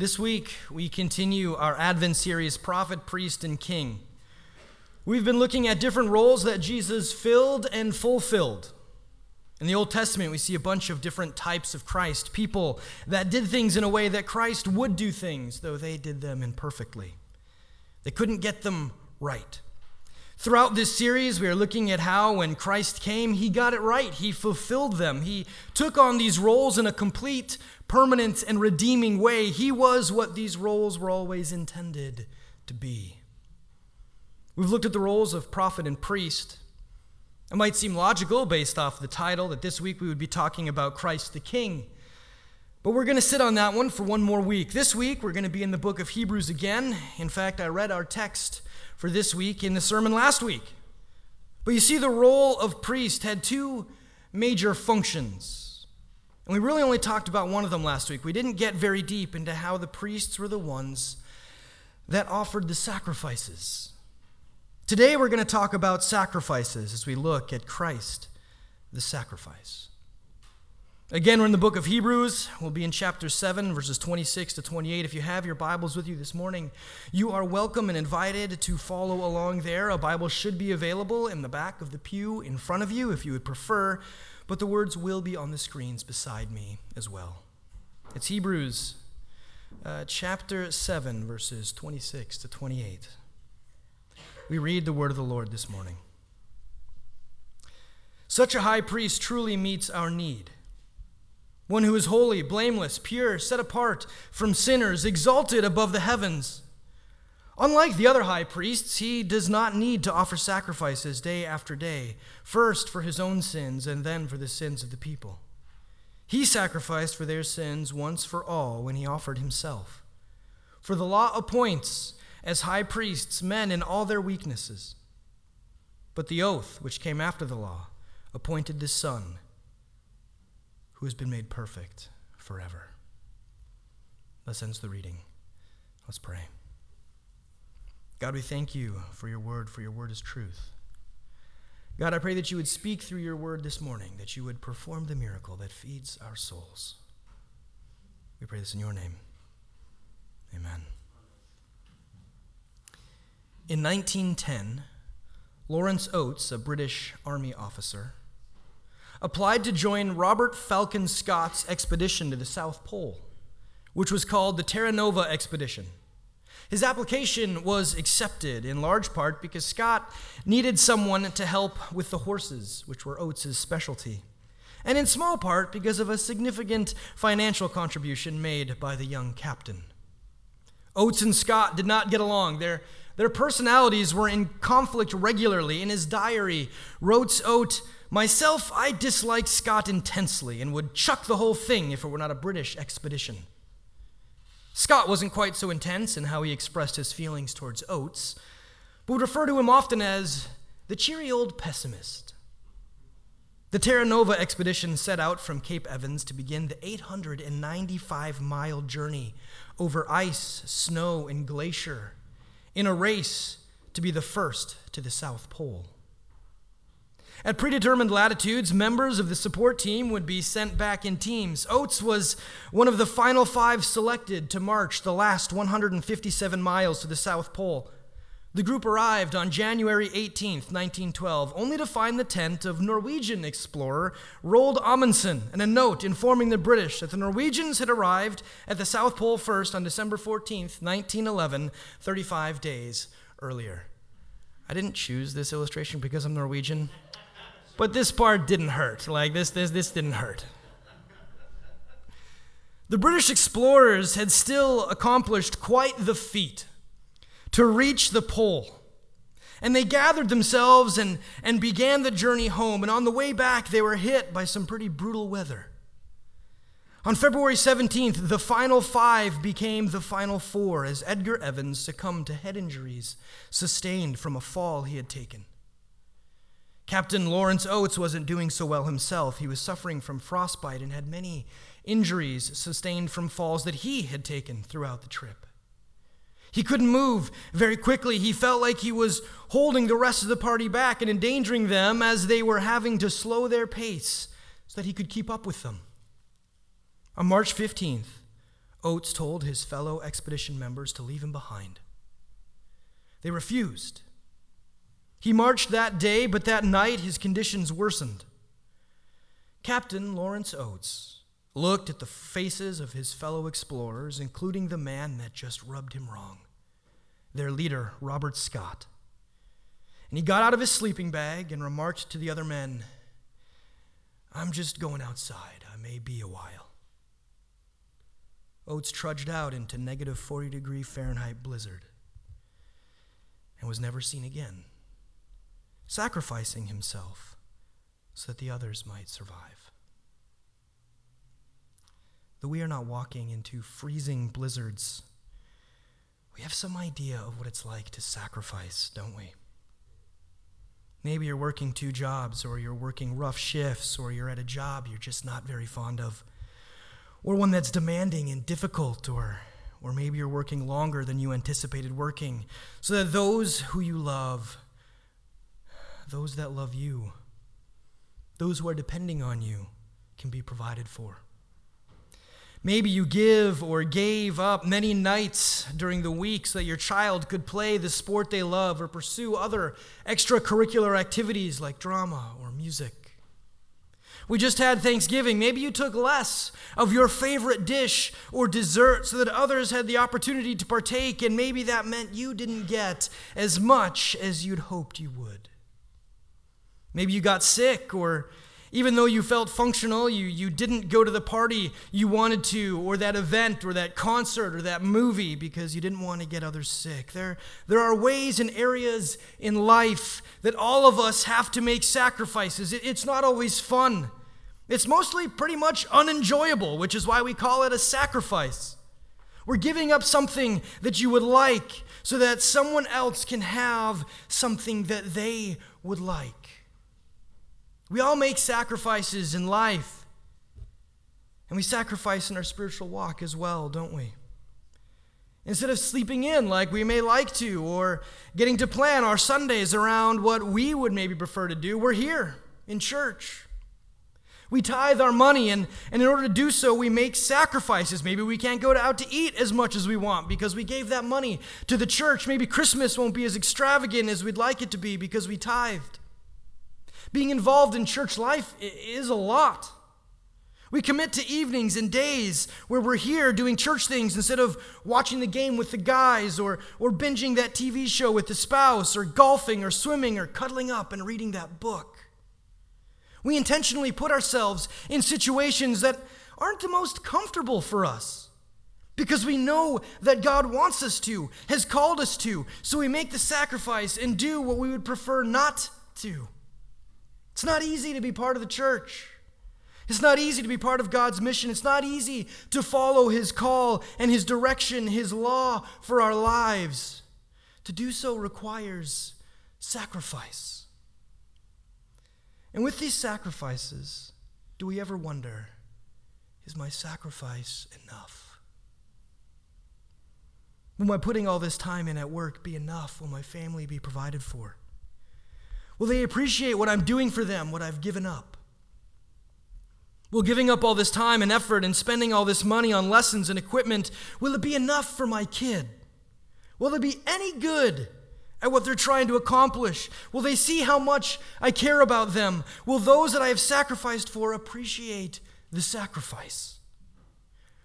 This week, we continue our Advent series, Prophet, Priest, and King. We've been looking at different roles that Jesus filled and fulfilled. In the Old Testament, we see a bunch of different types of Christ, people that did things in a way that Christ would do things, though they did them imperfectly. They couldn't get them right. Throughout this series, we are looking at how when Christ came, he got it right. He fulfilled them. He took on these roles in a complete, permanent, and redeeming way. He was what these roles were always intended to be. We've looked at the roles of prophet and priest. It might seem logical based off the title that this week we would be talking about Christ the King. But we're going to sit on that one for one more week. This week, we're going to be in the book of Hebrews again. In fact, I read our text for this week in the sermon last week. But you see, the role of priest had two major functions. And we really only talked about one of them last week. We didn't get very deep into how the priests were the ones that offered the sacrifices. Today, we're going to talk about sacrifices as we look at Christ, the sacrifice. Again, we're in the book of Hebrews. We'll be in chapter 7, verses 26 to 28. If you have your Bibles with you this morning, you are welcome and invited to follow along there. A Bible should be available in the back of the pew in front of you if you would prefer, but the words will be on the screens beside me as well. It's Hebrews uh, chapter 7, verses 26 to 28. We read the word of the Lord this morning. Such a high priest truly meets our need one who is holy, blameless, pure, set apart from sinners, exalted above the heavens. Unlike the other high priests, he does not need to offer sacrifices day after day, first for his own sins and then for the sins of the people. He sacrificed for their sins once for all when he offered himself. For the law appoints as high priests men in all their weaknesses. But the oath, which came after the law, appointed the Son who has been made perfect forever. Thus ends the reading. Let's pray. God, we thank you for your word, for your word is truth. God, I pray that you would speak through your word this morning, that you would perform the miracle that feeds our souls. We pray this in your name. Amen. In 1910, Lawrence Oates, a British Army officer, applied to join Robert Falcon Scott's expedition to the South Pole, which was called the Terra Nova Expedition. His application was accepted in large part because Scott needed someone to help with the horses, which were Oates' specialty, and in small part because of a significant financial contribution made by the young captain. Oates and Scott did not get along. Their, their personalities were in conflict regularly. In his diary, Oates Oates Myself, I disliked Scott intensely and would chuck the whole thing if it were not a British expedition. Scott wasn't quite so intense in how he expressed his feelings towards Oates, but would refer to him often as the cheery old pessimist. The Terra Nova expedition set out from Cape Evans to begin the 895 mile journey over ice, snow, and glacier in a race to be the first to the South Pole. At predetermined latitudes, members of the support team would be sent back in teams. Oates was one of the final five selected to march the last 157 miles to the South Pole. The group arrived on January 18, 1912, only to find the tent of Norwegian explorer Roald Amundsen and a note informing the British that the Norwegians had arrived at the South Pole first on December 14, 1911, 35 days earlier. I didn't choose this illustration because I'm Norwegian. But this part didn't hurt. Like this, this, this didn't hurt. The British explorers had still accomplished quite the feat to reach the pole. And they gathered themselves and, and began the journey home. And on the way back, they were hit by some pretty brutal weather. On February 17th, the final five became the final four as Edgar Evans succumbed to head injuries sustained from a fall he had taken. Captain Lawrence Oates wasn't doing so well himself. He was suffering from frostbite and had many injuries sustained from falls that he had taken throughout the trip. He couldn't move very quickly. He felt like he was holding the rest of the party back and endangering them as they were having to slow their pace so that he could keep up with them. On March 15th, Oates told his fellow expedition members to leave him behind. They refused. He marched that day, but that night his conditions worsened. Captain Lawrence Oates looked at the faces of his fellow explorers, including the man that just rubbed him wrong, their leader, Robert Scott. And he got out of his sleeping bag and remarked to the other men, I'm just going outside. I may be a while. Oates trudged out into negative 40 degree Fahrenheit blizzard and was never seen again, sacrificing himself so that the others might survive. Though we are not walking into freezing blizzards, we have some idea of what it's like to sacrifice, don't we? Maybe you're working two jobs, or you're working rough shifts, or you're at a job you're just not very fond of, or one that's demanding and difficult, or, or maybe you're working longer than you anticipated working, so that those who you love, those that love you, those who are depending on you, can be provided for. Maybe you give or gave up many nights during the week so that your child could play the sport they love or pursue other extracurricular activities like drama or music. We just had Thanksgiving. Maybe you took less of your favorite dish or dessert so that others had the opportunity to partake, and maybe that meant you didn't get as much as you'd hoped you would. Maybe you got sick or even though you felt functional, you, you didn't go to the party you wanted to, or that event, or that concert, or that movie because you didn't want to get others sick. There, there are ways and areas in life that all of us have to make sacrifices. It, it's not always fun, it's mostly pretty much unenjoyable, which is why we call it a sacrifice. We're giving up something that you would like so that someone else can have something that they would like. We all make sacrifices in life. And we sacrifice in our spiritual walk as well, don't we? Instead of sleeping in like we may like to, or getting to plan our Sundays around what we would maybe prefer to do, we're here in church. We tithe our money, and, and in order to do so, we make sacrifices. Maybe we can't go out to eat as much as we want because we gave that money to the church. Maybe Christmas won't be as extravagant as we'd like it to be because we tithed. Being involved in church life is a lot. We commit to evenings and days where we're here doing church things instead of watching the game with the guys or, or binging that TV show with the spouse or golfing or swimming or cuddling up and reading that book. We intentionally put ourselves in situations that aren't the most comfortable for us because we know that God wants us to, has called us to, so we make the sacrifice and do what we would prefer not to. It's not easy to be part of the church. It's not easy to be part of God's mission. It's not easy to follow His call and His direction, His law for our lives. To do so requires sacrifice. And with these sacrifices, do we ever wonder, is my sacrifice enough? Will my putting all this time in at work be enough? Will my family be provided for? Will they appreciate what I'm doing for them, what I've given up? Will giving up all this time and effort and spending all this money on lessons and equipment, will it be enough for my kid? Will it be any good at what they're trying to accomplish? Will they see how much I care about them? Will those that I have sacrificed for appreciate the sacrifice?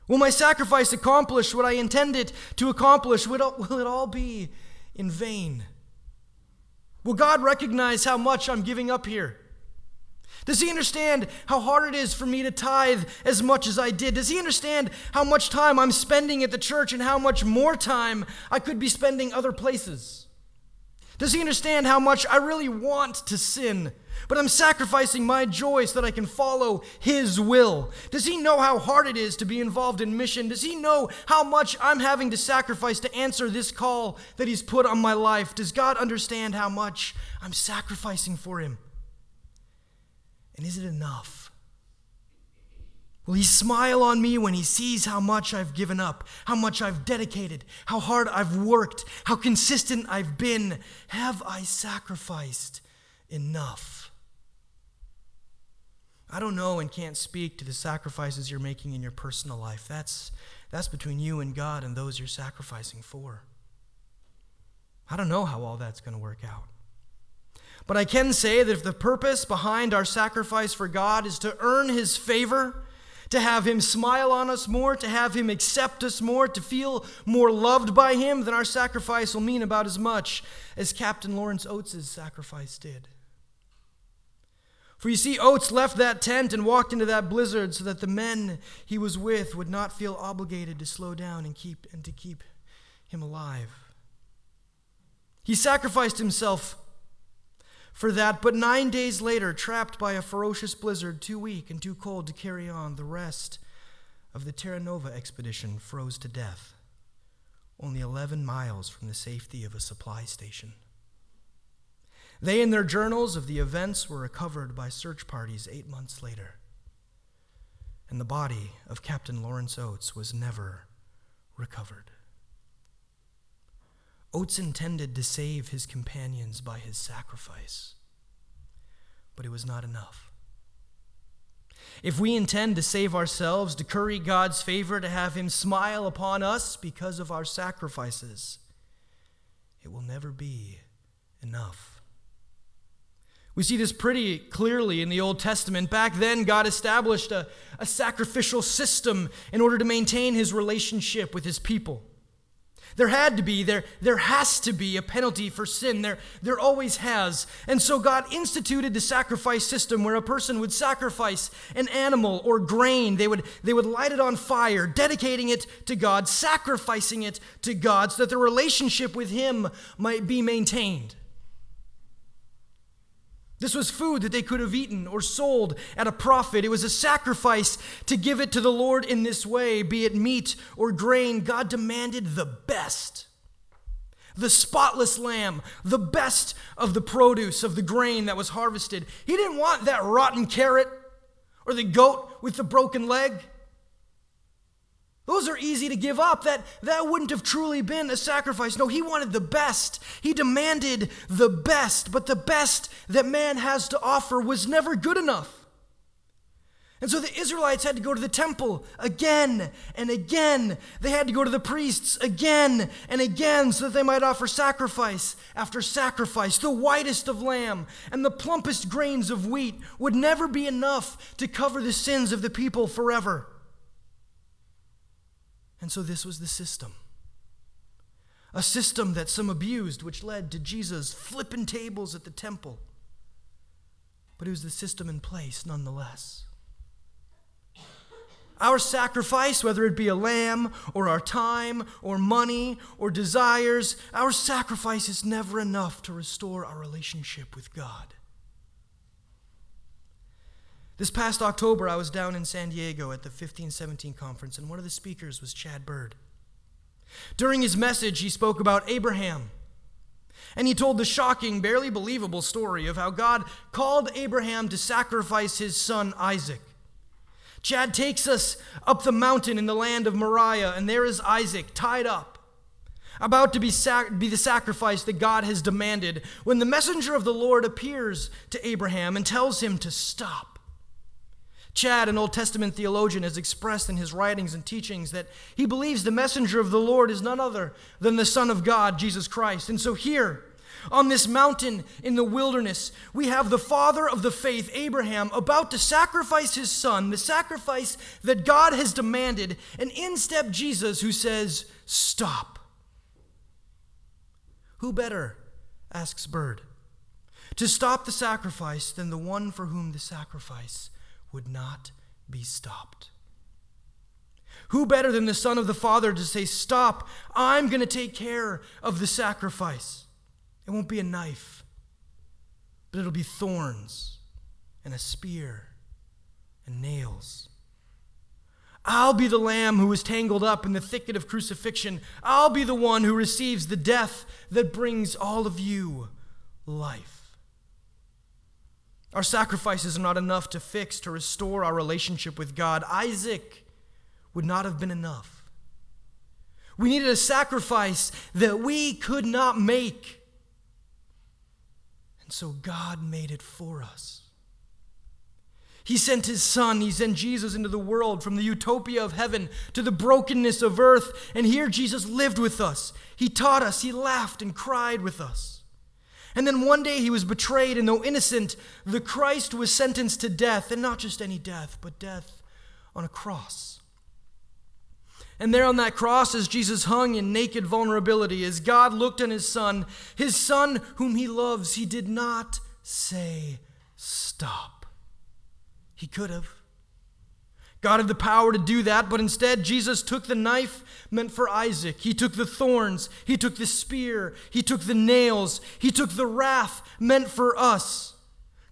Will my sacrifice accomplish what I intended to accomplish? Will it all be in vain? Will God recognize how much I'm giving up here? Does he understand how hard it is for me to tithe as much as I did? Does he understand how much time I'm spending at the church and how much more time I could be spending other places? Does he understand how much I really want to sin but I'm sacrificing my joy so that I can follow His will. Does He know how hard it is to be involved in mission? Does He know how much I'm having to sacrifice to answer this call that He's put on my life? Does God understand how much I'm sacrificing for Him? And is it enough? Will he smile on me when he sees how much I've given up, how much I've dedicated, how hard I've worked, how consistent I've been? Have I sacrificed enough? I don't know and can't speak to the sacrifices you're making in your personal life. That's, That's between you and God and those you're sacrificing for. I don't know how all that's going to work out. But I can say that if the purpose behind our sacrifice for God is to earn His favor, to have Him smile on us more, to have Him accept us more, to feel more loved by Him, then our sacrifice will mean about as much as Captain Lawrence Oates' sacrifice did. For you see, Oates left that tent and walked into that blizzard so that the men he was with would not feel obligated to slow down and keep and to keep him alive. He sacrificed himself for that, but nine days later, trapped by a ferocious blizzard, too weak and too cold to carry on, the rest of the Terra Nova expedition froze to death, only 11 miles from the safety of a supply station. They and their journals of the events were recovered by search parties eight months later, and the body of Captain Lawrence Oates was never recovered. Oates intended to save his companions by his sacrifice, but it was not enough. If we intend to save ourselves, to curry God's favor, to have Him smile upon us because of our sacrifices, it will never be enough. We see this pretty clearly in the Old Testament. Back then, God established a, a sacrificial system in order to maintain His relationship with His people. There had to be, there, there has to be a penalty for sin. There, there always has. And so God instituted the sacrifice system where a person would sacrifice an animal or grain. They would, they would light it on fire, dedicating it to God, sacrificing it to God so that the relationship with Him might be maintained. This was food that they could have eaten or sold at a profit. It was a sacrifice to give it to the Lord in this way, be it meat or grain. God demanded the best. The spotless lamb, the best of the produce of the grain that was harvested. He didn't want that rotten carrot or the goat with the broken leg. Those are easy to give up. That, that wouldn't have truly been a sacrifice. No, he wanted the best. He demanded the best, but the best that man has to offer was never good enough. And so the Israelites had to go to the temple again and again. They had to go to the priests again and again so that they might offer sacrifice after sacrifice. The whitest of lamb and the plumpest grains of wheat would never be enough to cover the sins of the people forever. And so this was the system. A system that some abused, which led to Jesus flipping tables at the temple. But it was the system in place nonetheless. Our sacrifice, whether it be a lamb or our time or money or desires, our sacrifice is never enough to restore our relationship with God. This past October, I was down in San Diego at the 1517 conference, and one of the speakers was Chad Bird. During his message, he spoke about Abraham. And he told the shocking, barely believable story of how God called Abraham to sacrifice his son Isaac. Chad takes us up the mountain in the land of Moriah, and there is Isaac tied up, about to be, sac- be the sacrifice that God has demanded, when the messenger of the Lord appears to Abraham and tells him to stop. Chad, an Old Testament theologian, has expressed in his writings and teachings that he believes the messenger of the Lord is none other than the Son of God, Jesus Christ. And so here, on this mountain in the wilderness, we have the father of the faith, Abraham, about to sacrifice his son, the sacrifice that God has demanded, and in step Jesus who says, Stop. Who better, asks Bird, to stop the sacrifice than the one for whom the sacrifice would not be stopped. Who better than the Son of the Father to say, Stop, I'm going to take care of the sacrifice? It won't be a knife, but it'll be thorns and a spear and nails. I'll be the lamb who is tangled up in the thicket of crucifixion. I'll be the one who receives the death that brings all of you life. Our sacrifices are not enough to fix, to restore our relationship with God. Isaac would not have been enough. We needed a sacrifice that we could not make. And so God made it for us. He sent his son, he sent Jesus into the world from the utopia of heaven to the brokenness of earth. And here Jesus lived with us. He taught us, he laughed and cried with us. And then one day he was betrayed, and though innocent, the Christ was sentenced to death, and not just any death, but death on a cross. And there on that cross, as Jesus hung in naked vulnerability, as God looked on his son, his son whom he loves, he did not say, Stop. He could have. God had the power to do that, but instead, Jesus took the knife meant for Isaac. He took the thorns. He took the spear. He took the nails. He took the wrath meant for us.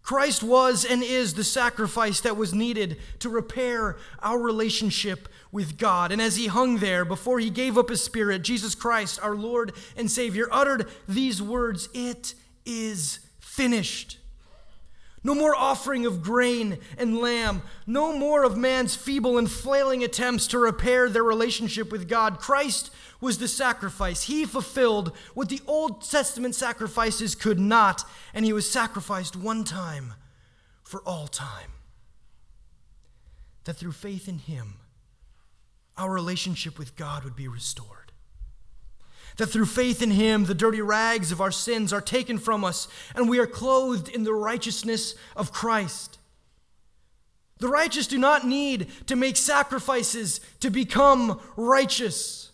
Christ was and is the sacrifice that was needed to repair our relationship with God. And as he hung there before he gave up his spirit, Jesus Christ, our Lord and Savior, uttered these words It is finished. No more offering of grain and lamb. No more of man's feeble and flailing attempts to repair their relationship with God. Christ was the sacrifice. He fulfilled what the Old Testament sacrifices could not, and he was sacrificed one time for all time. That through faith in him, our relationship with God would be restored. That through faith in Him, the dirty rags of our sins are taken from us, and we are clothed in the righteousness of Christ. The righteous do not need to make sacrifices to become righteous.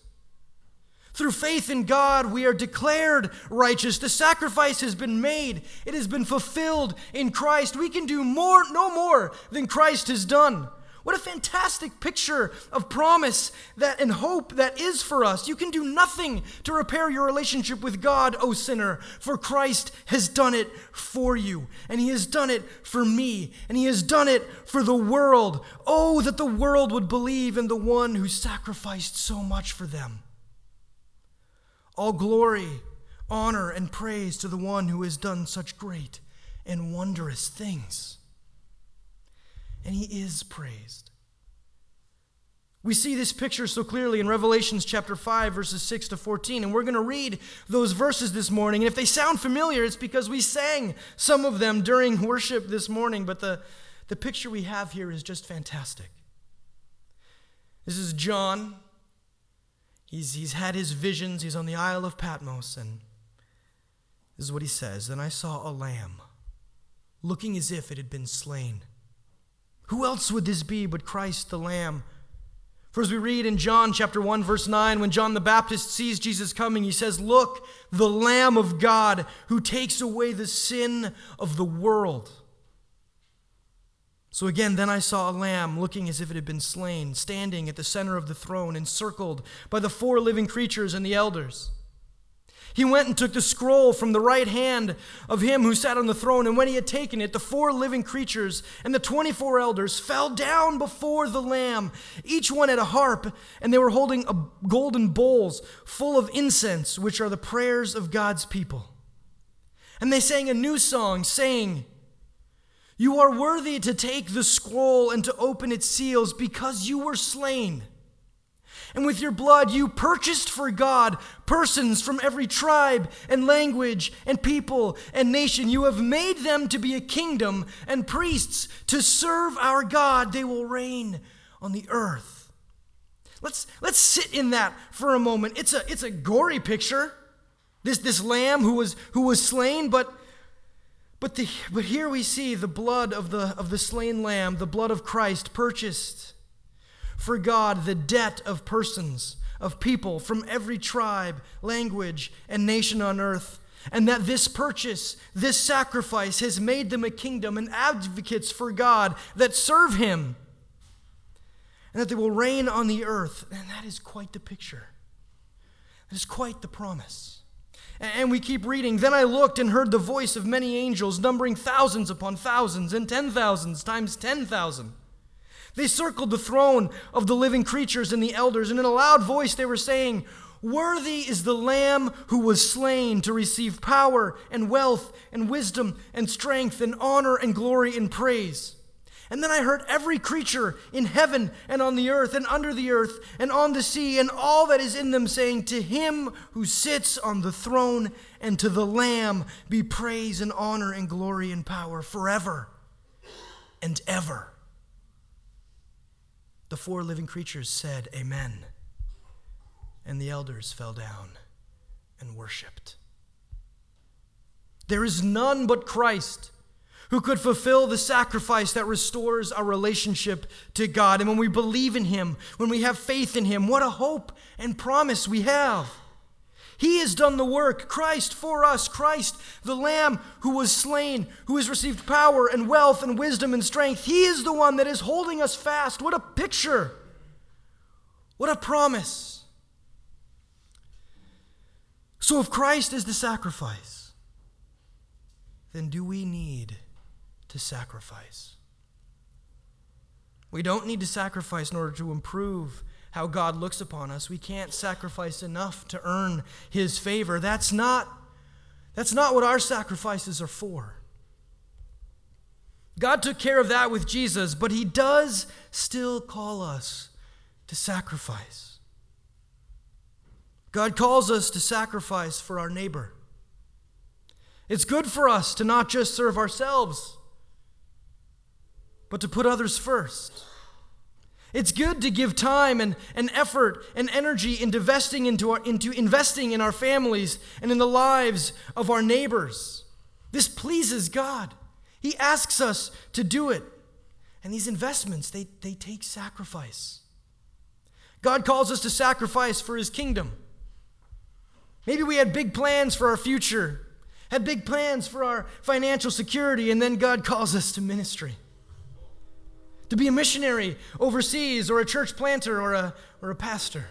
Through faith in God, we are declared righteous. The sacrifice has been made, it has been fulfilled in Christ. We can do more, no more than Christ has done. What a fantastic picture of promise that and hope that is for us. You can do nothing to repair your relationship with God, O sinner, for Christ has done it for you, and He has done it for me, and He has done it for the world. Oh, that the world would believe in the one who sacrificed so much for them. All glory, honor, and praise to the one who has done such great and wondrous things and he is praised. We see this picture so clearly in Revelations chapter 5, verses 6 to 14. And we're going to read those verses this morning. And if they sound familiar, it's because we sang some of them during worship this morning. But the, the picture we have here is just fantastic. This is John. He's, he's had his visions. He's on the Isle of Patmos. And this is what he says Then I saw a lamb looking as if it had been slain who else would this be but Christ the Lamb? For as we read in John chapter 1, verse 9, when John the Baptist sees Jesus coming, he says, Look, the Lamb of God who takes away the sin of the world. So again, then I saw a lamb looking as if it had been slain, standing at the center of the throne, encircled by the four living creatures and the elders. He went and took the scroll from the right hand of him who sat on the throne, and when he had taken it, the four living creatures and the 24 elders fell down before the Lamb. Each one had a harp, and they were holding golden bowls full of incense, which are the prayers of God's people. And they sang a new song, saying, You are worthy to take the scroll and to open its seals because you were slain and with your blood, you purchased for God persons from every tribe and language and people and nation. You have made them to be a kingdom and priests to serve our God. They will reign on the earth. Let's, let's sit in that for a moment. It's a, it's a gory picture. This, this lamb who was, who was slain, but, but, the, but here we see the blood of the, of the slain lamb, the blood of Christ purchased for God the debt of persons, of people from every tribe, language, and nation on earth. And that this purchase, this sacrifice, has made them a kingdom and advocates for God that serve Him. And that they will reign on the earth. And that is quite the picture. That is quite the promise. And we keep reading. Then I looked and heard the voice of many angels, numbering thousands upon thousands and ten thousands times ten thousand they circled the throne of the living creatures and the elders, and in a loud voice they were saying, Worthy is the Lamb who was slain to receive power and wealth and wisdom and strength and honor and glory and praise. And then I heard every creature in heaven and on the earth and under the earth and on the sea and all that is in them saying, To him who sits on the throne and to the Lamb be praise and honor and glory and power forever and ever. The four living creatures said, Amen. And the elders fell down and worshiped. There is none but Christ who could fulfill the sacrifice that restores our relationship to God. And when we believe in Him, when we have faith in Him, what a hope and promise we have. He has done the work, Christ for us, Christ, the Lamb who was slain, who has received power and wealth and wisdom and strength. He is the one that is holding us fast. What a picture! What a promise. So, if Christ is the sacrifice, then do we need to sacrifice? We don't need to sacrifice in order to improve how God looks upon us. We can't sacrifice enough to earn his favor. That's not, that's not what our sacrifices are for. God took care of that with Jesus, but he does still call us to sacrifice. God calls us to sacrifice for our neighbor. It's good for us to not just serve ourselves, but to put others first. It's good to give time and, and effort and energy into investing, into, our, into investing in our families and in the lives of our neighbors. This pleases God. He asks us to do it. And these investments, they, they take sacrifice. God calls us to sacrifice for his kingdom. Maybe we had big plans for our future, had big plans for our financial security, and then God calls us to ministry to be a missionary overseas or a church planter or a, or a pastor.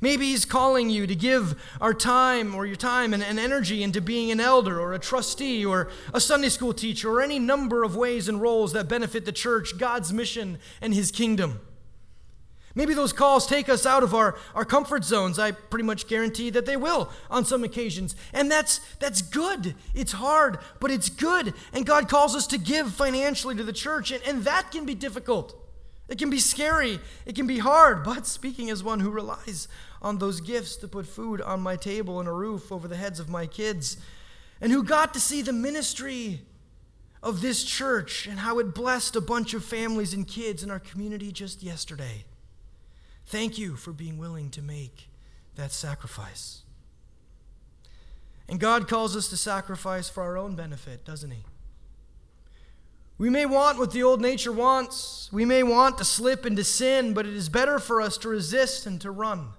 Maybe he's calling you to give our time or your time and, and, energy into being an elder or a trustee or a Sunday school teacher or any number of ways and roles that benefit the church, God's mission, and his kingdom. Maybe those calls take us out of our, our comfort zones. I pretty much guarantee that they will on some occasions. And that's, that's good. It's hard, but it's good. And God calls us to give financially to the church, and, and that can be difficult. It can be scary. It can be hard. But speaking as one who relies on those gifts to put food on my table and a roof over the heads of my kids, and who got to see the ministry of this church and how it blessed a bunch of families and kids in our community just yesterday. Thank you for being willing to make that sacrifice. And God calls us to sacrifice for our own benefit, doesn't He? We may want what the old nature wants. We may want to slip into sin, but it is better for us to resist and to run.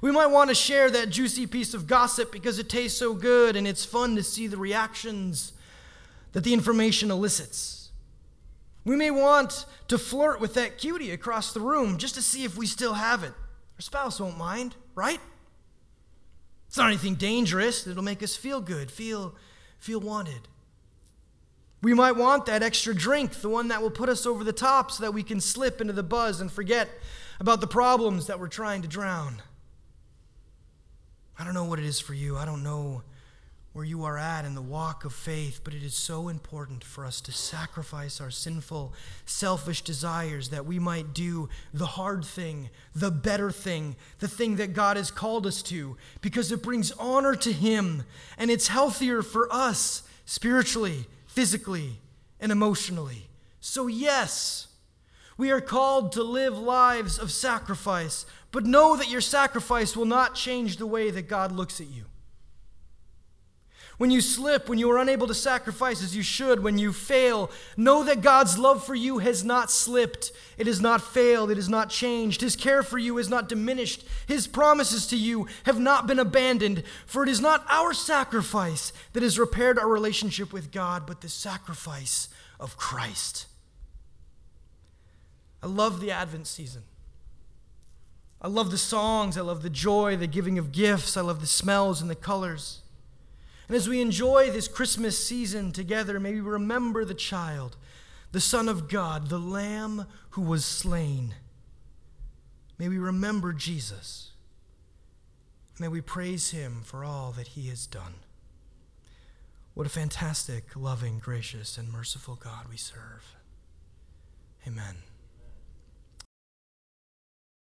We might want to share that juicy piece of gossip because it tastes so good and it's fun to see the reactions that the information elicits. We may want to flirt with that cutie across the room just to see if we still have it. Our spouse won't mind, right? It's not anything dangerous. It'll make us feel good, feel, feel wanted. We might want that extra drink, the one that will put us over the top so that we can slip into the buzz and forget about the problems that we're trying to drown. I don't know what it is for you. I don't know where you are at in the walk of faith, but it is so important for us to sacrifice our sinful, selfish desires that we might do the hard thing, the better thing, the thing that God has called us to, because it brings honor to Him and it's healthier for us spiritually, physically, and emotionally. So, yes, we are called to live lives of sacrifice, but know that your sacrifice will not change the way that God looks at you. When you slip, when you are unable to sacrifice as you should, when you fail, know that God's love for you has not slipped. It has not failed. It has not changed. His care for you has not diminished. His promises to you have not been abandoned. For it is not our sacrifice that has repaired our relationship with God, but the sacrifice of Christ. I love the Advent season. I love the songs. I love the joy, the giving of gifts. I love the smells and the colors. And as we enjoy this Christmas season together, may we remember the child, the Son of God, the Lamb who was slain. May we remember Jesus. May we praise him for all that he has done. What a fantastic, loving, gracious, and merciful God we serve. Amen.